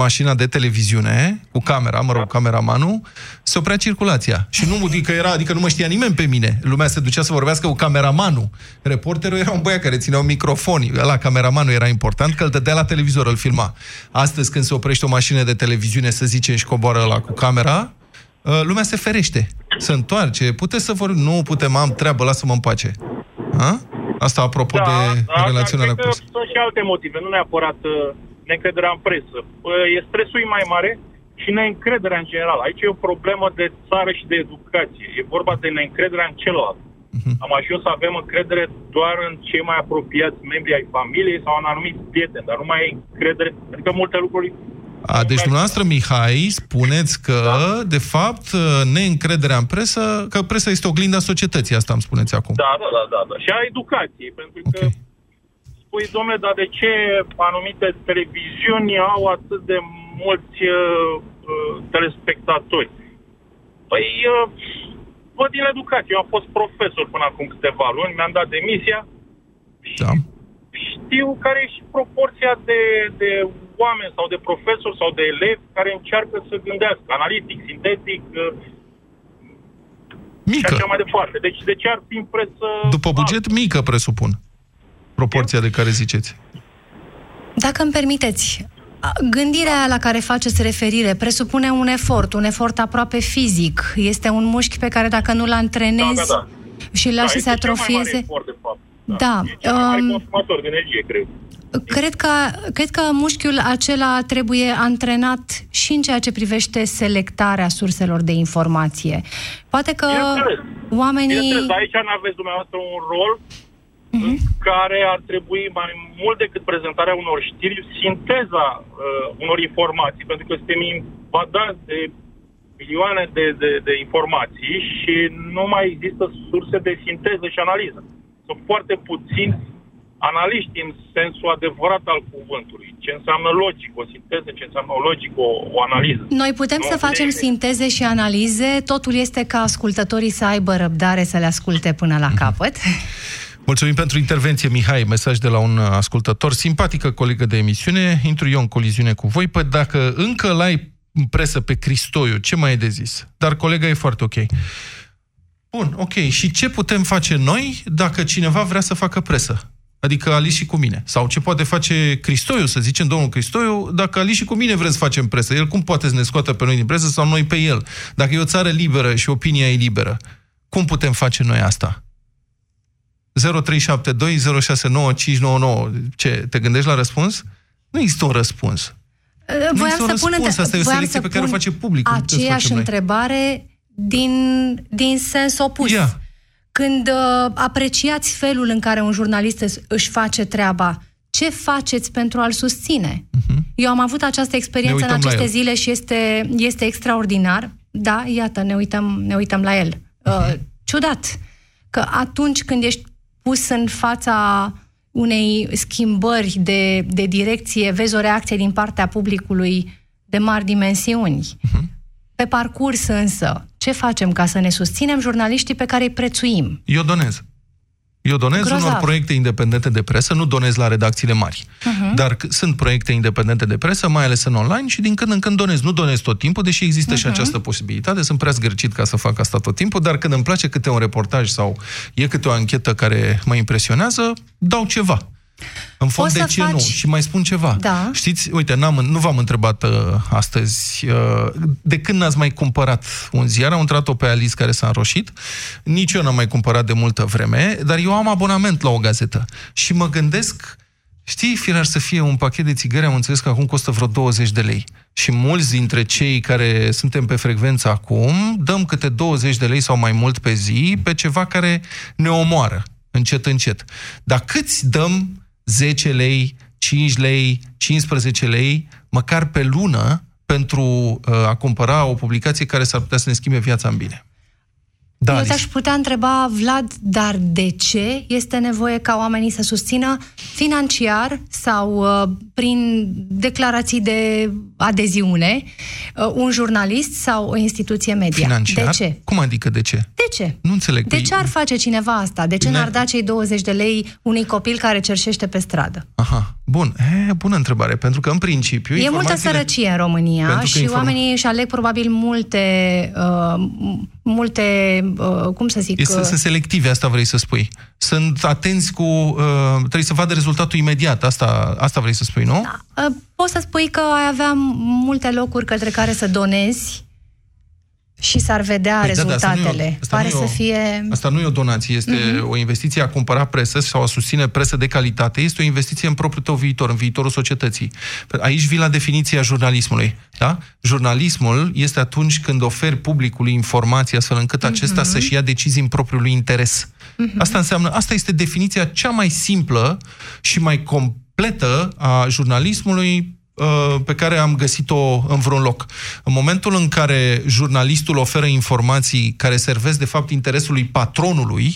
A: mașina de televiziune, cu camera, mă rog, cameramanul, se oprea circulația. Și nu adică era, adică nu mă știa nimeni pe mine. Lumea se ducea să vorbească cu cameramanul. Reporterul era un băiat care ținea un microfon. La cameramanul era important că îl dădea la televizor, îl filma. Astăzi, când se oprește o mașină de televiziune, să zicem, și coboară la cu camera, uh, lumea se ferește. Se întoarce. Puteți să vorbim? Nu putem, am treabă, lasă-mă în pace. Ha? Asta apropo de
K: da,
A: relaționarea
K: dar
A: cu
K: cred că sunt și alte motive, nu neapărat uh, neîncrederea în presă. Uh, E stresul e mai mare și neîncrederea în general. Aici e o problemă de țară și de educație. E vorba de neîncrederea în celălalt.
A: Mhm.
K: Am ajuns să avem încredere doar în cei mai apropiați membri ai familiei sau în anumiți prieteni, dar nu mai ai încredere, adică multe lucruri
A: A, deci dumneavoastră, Mihai, spuneți că, de fapt, neîncrederea în presă, că presa este oglinda societății, asta îmi spuneți acum.
K: Da, da, da, da, da. Și a educației, pentru că spui, domnule, dar de ce anumite televiziuni au atât de mulți uh, uh, telespectatori? Păi, uh, văd din educație. Eu am fost profesor până acum câteva luni, mi-am dat demisia.
A: Da.
K: Știu care e și proporția de, de oameni sau de profesori sau de elevi care încearcă să gândească analitic, sintetic, uh,
A: Mică.
K: și așa mai departe. Deci de ce ar fi în presă...
A: După buget mică, presupun. Proporția de care ziceți.
G: Dacă îmi permiteți, a, gândirea la care faceți referire presupune un efort, un efort aproape fizic. Este un mușchi pe care dacă nu-l antrenezi
K: Da, da, da.
G: și îl lași
K: Da,
G: să se
K: este cel mai mare
G: atrofieze...
K: efort, de fapt.
G: Da.
K: E cel mai mare
G: um,
K: consumator de energie, cred.
G: Cred că, cred că mușchiul acela trebuie antrenat și în ceea ce privește selectarea surselor de informație. Poate că
K: Bineînțeles.
G: oamenii...
K: Bineînțeles, dar aici nu aveți dumneavoastră un rol
G: Mhm.
K: în care ar trebui mai mult decât prezentarea unor știri, sinteza uh, unor informații, pentru că suntem invadați de milioane de, de, de informații și nu mai există surse de sinteză și analiză. Sunt foarte puțini analiști în sensul adevărat al cuvântului. Ce înseamnă logic, o sinteză, ce înseamnă o logic, o, o analiză.
G: Noi putem
K: Nu,
G: să facem
K: e-
G: sinteze și analize, totul este ca ascultătorii să aibă răbdare să le asculte până la capăt.
A: Mulțumim pentru intervenție, Mihai. Mesaj de la un ascultător. Simpatică colegă de emisiune. Intru eu în coliziune cu voi. Păi dacă încă l-ai în presă pe Cristoiu, ce mai e de zis? Dar colega e foarte ok. Bun, ok. Și ce putem face noi dacă cineva vrea să facă presă? Adică Alice și cu mine. Sau ce poate face Cristoiu, să zicem domnul Cristoiu, dacă Alice și cu mine vrem să facem presă. El cum poate să ne scoată pe noi din presă sau noi pe el? Dacă e o țară liberă și opinia e liberă, cum putem face noi asta? 0372069599. Ce, te gândești la răspuns? Nu există un răspuns. Nu
G: Voiam
A: există un
G: să pun,
A: răspuns, asta e o
G: voiam
A: selecție
G: să
A: pe care o
G: pun
A: face publicul, nu putem să
G: Aceeași
A: facem noi.
G: întrebare din, din sens opus.
A: Ia.
G: Când uh, apreciați felul în care un jurnalist îs- își face treaba, ce faceți pentru a-l susține?
A: Mhm.
G: Eu am avut această experiență în
A: uităm la
G: aceste
A: el.
G: zile și este, este extraordinar. Da, iată, ne uităm, ne uităm la el. Uh, ciudat că atunci când ești pus în fața unei schimbări de, de direcție, vezi o reacție din partea publicului de mari dimensiuni. Pe parcurs însă, ce facem ca să ne susținem jurnaliștii pe care îi prețuim?
A: Eu donez. Eu donez
G: Grozav.
A: unor proiecte independente de presă, nu donez la redacțiile mari.
G: Uh-huh.
A: Dar c- sunt proiecte independente de presă, mai ales în online, și din când în când donez. Nu donez tot timpul, deși există și
G: Mhm.
A: această posibilitate. Sunt prea zgârcit ca să fac asta tot timpul, dar când îmi place câte un reportaj sau e câte o anchetă care mă impresionează, dau ceva. În fond,
G: Poți
A: de
G: să
A: ce nu?
G: faci-
A: Și mai spun ceva.
G: Da.
A: Știți, uite, n-am, nu v-am întrebat uh, astăzi uh, de când n-ați mai cumpărat un ziar. Am întrebat-o pe Alice care s-a înroșit. Nici eu n-am mai cumpărat de multă vreme, dar eu am abonament la o gazetă. Și mă gândesc, știi, firar să fie un pachet de țigări, am înțeles că acum costă vreo 20 de lei. Și mulți dintre cei care suntem pe frecvență acum, dăm câte 20 de lei sau mai mult pe zi pe ceva care ne omoară, încet, încet. Dar câți dăm 10 lei, 5 lei, 15 lei, măcar pe lună, pentru uh, a cumpăra o publicație care s-ar putea să ne schimbe viața în bine? Da,
G: Eu
A: Alice.
G: te-aș putea întreba, Vlad, dar de ce este nevoie ca oamenii să susțină financiar sau uh, prin declarații de adeziune uh, un jurnalist sau o instituție media?
A: Financiar?
G: De ce?
A: Cum adică de ce?
G: De ce?
A: Nu înțeleg.
G: De
A: Păi-
G: ce ar face cineva asta? De ce
A: Bine.
G: n-ar da cei 20 de lei unui copil care cerșește pe stradă?
A: Aha, bun. E, bună întrebare, pentru că în principiu...
G: E multă
A: informațiile-
G: sărăcie în România
A: Pentru că
G: și
A: inform-
G: oamenii își aleg probabil multe, uh, multe uh, cum să zic...
A: Este,
G: uh,
A: sunt selective, asta vrei să spui. Sunt atenți cu... Uh, trebuie să vadă rezultatul imediat. Asta, asta vrei să spui, nu?
G: Uh, Poți să spui că ai avea multe locuri către care să donezi și s-ar vedea
A: Păi da, da, asta nu e o-
G: rezultatele.
A: asta
G: Pare
A: nu e o-
G: să fie...
A: Asta nu e o donație, este
G: Mhm.
A: o investiție a cumpăra presă sau a susține presă de calitate. Este o investiție în propriul tău viitor, în viitorul societății. Aici vii la definiția jurnalismului. Da? Jurnalismul este atunci când oferi publicului informații astfel încât acesta
L: Mhm.
A: să-și ia decizii în propriul lui interes.
L: Mhm.
A: Asta înseamnă, asta este definiția cea mai simplă și mai completă a jurnalismului uh, pe care am găsit-o în vreun loc. În momentul în care jurnalistul oferă informații care servesc de fapt interesului patronului,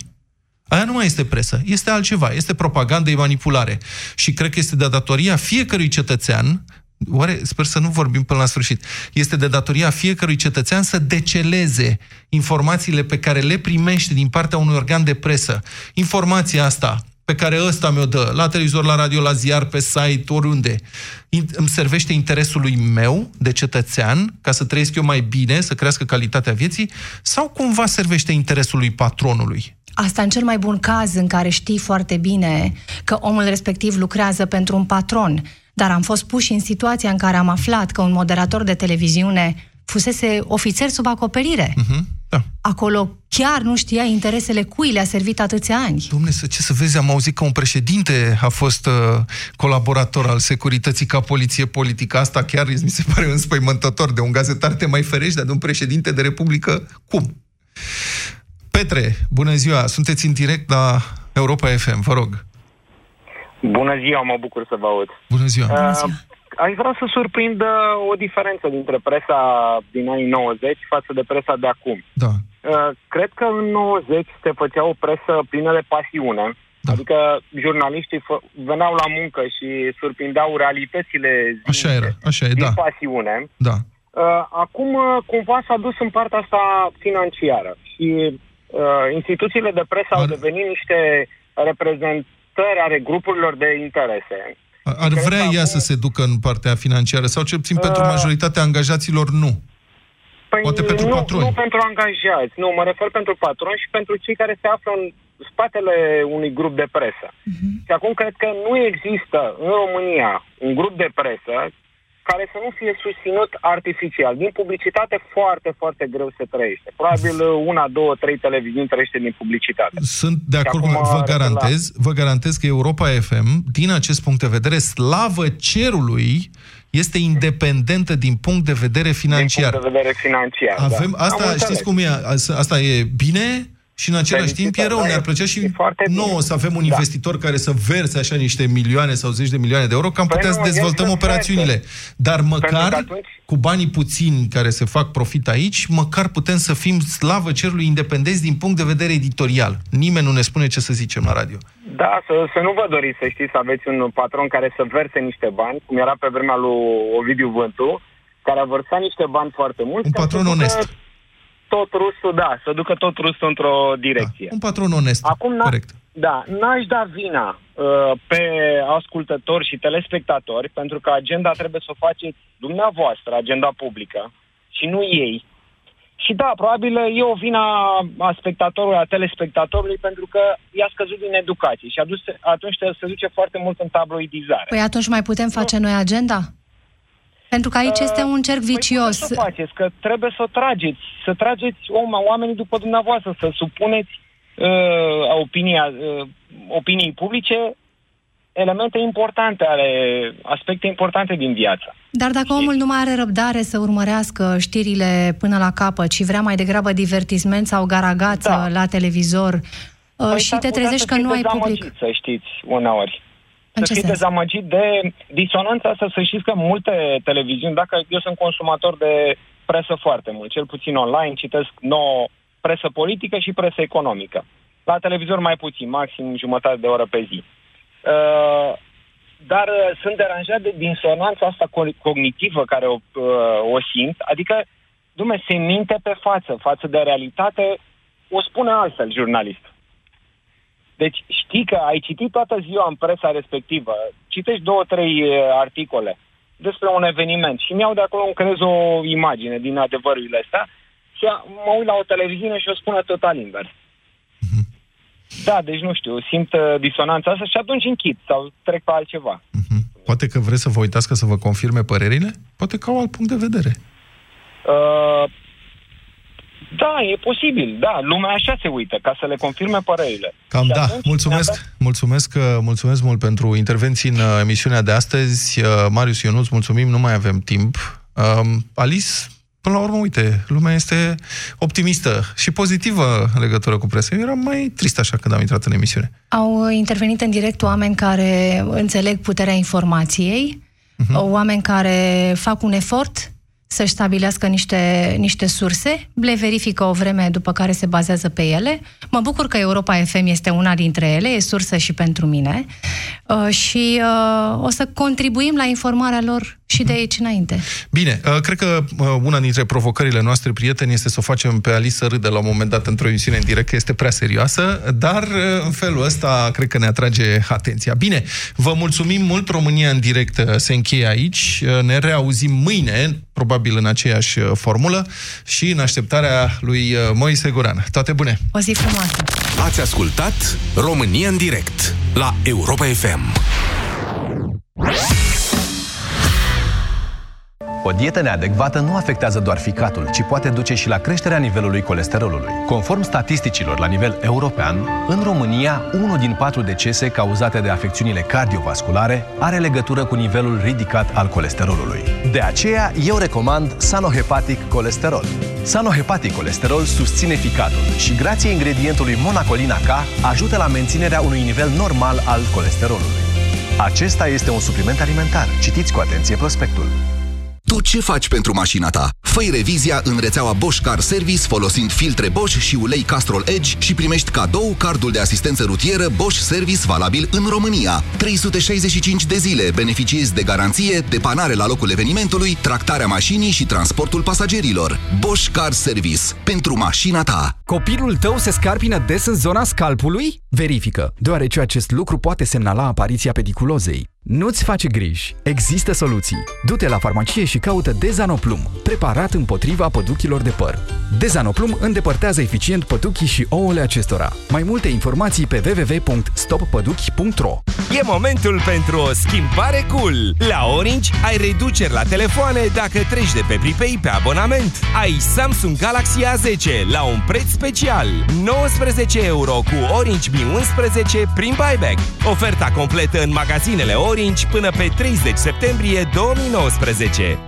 A: Aia nu mai este presă, este altceva, este propagandă, e manipulare. Și cred că este de datoria fiecărui cetățean, oare, sper să nu vorbim până la sfârșit, este de datoria fiecărui cetățean să deceleze informațiile pe care le primește din partea unui organ de presă. Informația asta pe care ăsta mi-o dă, la televizor, la radio, la ziar, pe site, oriunde, in- îmi servește interesului meu de cetățean, ca să trăiesc eu mai bine, să crească calitatea vieții, sau cumva servește interesului patronului?
G: Asta în cel mai bun caz în care știi foarte bine că omul respectiv lucrează pentru un patron. Dar am fost puși în situația în care am aflat că un moderator de televiziune fusese ofițer sub acoperire.
A: Mhm, da.
G: Acolo chiar nu știa interesele cui le-a servit atâția ani.
A: Domne, să ce să vezi, am auzit că un președinte a fost uh, colaborator al securității ca poliție politică. Asta chiar mi se pare înspăimântător. De un gazetar te mai ferești, dar de un președinte de republică, cum? Petre, bună ziua! Sunteți în direct la Europa FM, vă rog.
M: Bună ziua, mă bucur să vă aud.
A: Bună ziua!
M: Uh, aș vrea să surprind uh, o diferență dintre presa din anii 90 față de presa de acum.
A: Da.
M: Uh, cred că în 90 se făcea o presă plină de pasiune, da. adică jurnaliștii fă- veneau la muncă și surprindeau realitățile zilnice
A: Așa era, așa e,
M: din
A: da.
M: pasiune.
A: Da.
M: Uh, acum, uh, cumva s-a dus în partea asta financiară și uh, instituțiile de presă au devenit niște reprezentări ale grupurilor de interese.
A: Ar vrea ea să se ducă în partea financiară, sau cel puțin pentru
M: Uh,
A: majoritatea angajaților, nu.
M: Păi
A: Poate pentru
M: nu,
A: patroni.
M: nu pentru angajați, nu, mă refer pentru patroni și pentru cei care se află în spatele unui grup de presă. Și acum cred că nu există în România un grup de presă care să nu fie susținut artificial. Din publicitate foarte, foarte greu se trăiește. Probabil una, două, trei televiziuni trăiește din publicitate.
A: Sunt de
M: Și
A: acord, cu
M: acum,
A: vă
M: revela-
A: garantez, vă garantez că Europa FM, din acest punct de vedere, slavă cerului, este independentă din punct de vedere financiar.
M: Din punct de vedere financiar.
A: Avem,
M: da.
A: asta,
M: Am
A: știți
M: înțeles.
A: cum e? Asta asta e bine Și în același timp e rău,
M: da,
A: ne-ar
M: e-
A: plăcea și
M: e foarte bine.
A: nouă să avem un
M: Da.
A: investitor care să verse așa niște milioane sau zeci de milioane de euro, că am
M: Păi
A: putea
M: nu,
A: să
M: el
A: dezvoltăm
M: să
A: operațiunile. Dar măcar,
M: că atunci-
A: cu banii puțini care se fac profit aici, măcar putem să fim slavă cerului independenți din punct de vedere editorial. Nimeni nu ne spune ce să zicem la radio.
M: Da, să, să nu vă doriți să știți să aveți un patron care să verse niște bani, cum era pe vremea lui Ovidiu Vântu, care a vărsat niște bani foarte mulți.
A: Un
M: ca
A: patron
M: să ducă
A: onest.
M: Tot rusul, da, să ducă tot rusul într-o direcție.
A: Un patron onest.
M: Acum, n-
A: Corect.
M: Da, n-aș da vina uh, pe ascultători și telespectatori, pentru că agenda trebuie să o faceți dumneavoastră, agenda publică, și nu ei. Și da, probabil e o vina a spectatorului, a telespectatorului, pentru că i-a scăzut din educație și adus, atunci se duce foarte mult în tabloidizare.
G: Păi atunci mai putem face noi agenda? Pentru că aici este un cerc vicios.
M: Păi să faceți, că trebuie să o trageți, să trageți om- oamenii după dumneavoastră, să supuneți uh, opinia, uh, opiniei publice elemente importante ale, aspecte importante din viață.
G: Dar dacă omul nu mai are răbdare să urmărească știrile până la capăt și vrea mai degrabă divertisment sau garagață da. la televizor uh,
M: Păi
G: și
M: s-ar
G: te
M: putea
G: trezești
M: să
G: că
M: fii
G: nu ai
M: dezamăgit,
G: public.
M: să știți, uneori.
G: În
M: să
G: ce
M: fii
G: sens?
M: dezamăgit de disonanța asta, să știți că multe televiziuni, dacă eu sunt consumator de presă foarte mult, cel puțin online, citesc nouă presă politică și presă economică. La televizor mai puțin, maxim jumătate de oră pe zi. Uh, dar uh, sunt deranjat de disonanța asta co- cognitivă care o, uh, o simt, adică, dume, se minte pe față, față de realitate, o spune altfel jurnalist. Deci știi că ai citit toată ziua în presa respectivă, citești două, trei uh, articole despre un eveniment și mi-au de acolo, îmi creez o imagine din adevărurile astea și a- mă uit la o televiziune și o spune total invers. Da, deci nu știu, simt uh, disonanța asta și atunci închid sau trec pe altceva.
A: Poate că vreți să vă uitați ca să vă confirme părerile? Poate că au alt punct de vedere.
M: Uh, da, e posibil, da, lumea așa se uită, ca să le confirme părerile.
A: Cam
M: Și
A: da.
M: atunci
A: Mulțumesc, mulțumesc, uh, mulțumesc mult pentru intervenții în uh, emisiunea de astăzi. Uh, Marius Ionuț, mulțumim, nu mai avem timp. Um, Alice, până la urmă, uite, lumea este optimistă și pozitivă în legătură cu presa. Eu eram mai trist așa când am intrat în emisiune.
G: Au intervenit în direct oameni care înțeleg puterea informației,
A: Mhm.
G: uh oameni care fac un efort să-și stabilească niște, niște surse, le verifică o vreme după care se bazează pe ele. Mă bucur că Europa FM este una dintre ele, e sursă și pentru mine uh, și uh, o să contribuim la informarea lor și de aici înainte.
A: Bine, uh, cred că uh, una dintre provocările noastre, prieteni, este să o facem pe Alice să râde la un moment dat într-o emisiune în direct, că este prea serioasă, dar uh, în felul ăsta cred că ne atrage atenția. Bine, vă mulțumim mult, România în direct uh, se încheie aici, Uh, ne reauzim mâine, probabil în aceeași uh, formulă și în așteptarea lui uh, Moise Guran. Toate bune!
G: O zi frumoasă!
F: Ați ascultat România în direct la Europa FM.
D: O dietă neadecvată nu afectează doar ficatul, ci poate duce și la creșterea nivelului colesterolului. Conform statisticilor la nivel european, în România, unul din patru decese cauzate de afecțiunile cardiovasculare are legătură cu nivelul ridicat al colesterolului. De aceea, eu recomand Sanohepatic Colesterol. Sanohepatic Colesterol susține ficatul și, grație ingredientului Monacolina K, ajută la menținerea unui nivel normal al colesterolului. Acesta este un supliment alimentar. Citiți cu atenție prospectul.
L: Tu ce faci pentru mașina ta? Făi revizia în rețeaua Bosch Car Service folosind filtre Bosch și ulei Castrol Edge și primești cadou cardul de asistență rutieră Bosch Service valabil în România. 365 de zile beneficiezi de garanție, depanare la locul evenimentului, tractarea mașinii și transportul pasagerilor. Bosch Car Service. Pentru mașina ta.
N: Copilul tău se scarpină des în zona scalpului? Verifică, deoarece acest lucru poate semnala apariția pediculozei. Nu-ți face griji. Există soluții. Du-te la farmacie și caută Dezanoplum, preparat împotriva păduchilor de păr. Dezanoplum îndepărtează eficient păduchii și ouăle acestora. Mai multe informații pe www.stoppăduchi.ro
F: E momentul pentru o schimbare cool! La Orange ai reduceri la telefoane dacă treci de pe pripei pe abonament. Ai Samsung Galaxy A10 la un preț special. 19 euro cu Orange Mi 11 prin buyback. Oferta completă în magazinele Orange până pe 30 septembrie 2019.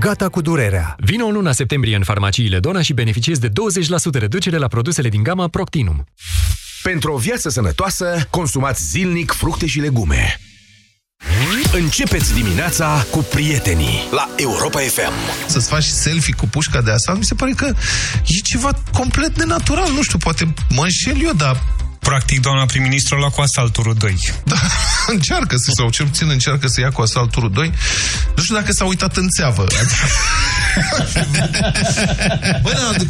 O: Gata cu durerea.
N: Vino în luna septembrie în farmaciile Dona și beneficiezi de 20% reducere la produsele din gama Proctinum.
D: Pentru o viață sănătoasă, consumați zilnic fructe și legume. Începeți dimineața cu prietenii la Europa FM.
A: Să-ți faci selfie cu pușca de asalt, mi se pare că e ceva complet nenatural. Nu știu, poate mă înșel eu, dar
P: Practic, doamna prim-ministru a luat cu asalt turul 2.
A: Da, încearcă să, sau cel puțin încearcă să ia cu asalt turul 2. Nu știu dacă s-a uitat în țeavă. Bă,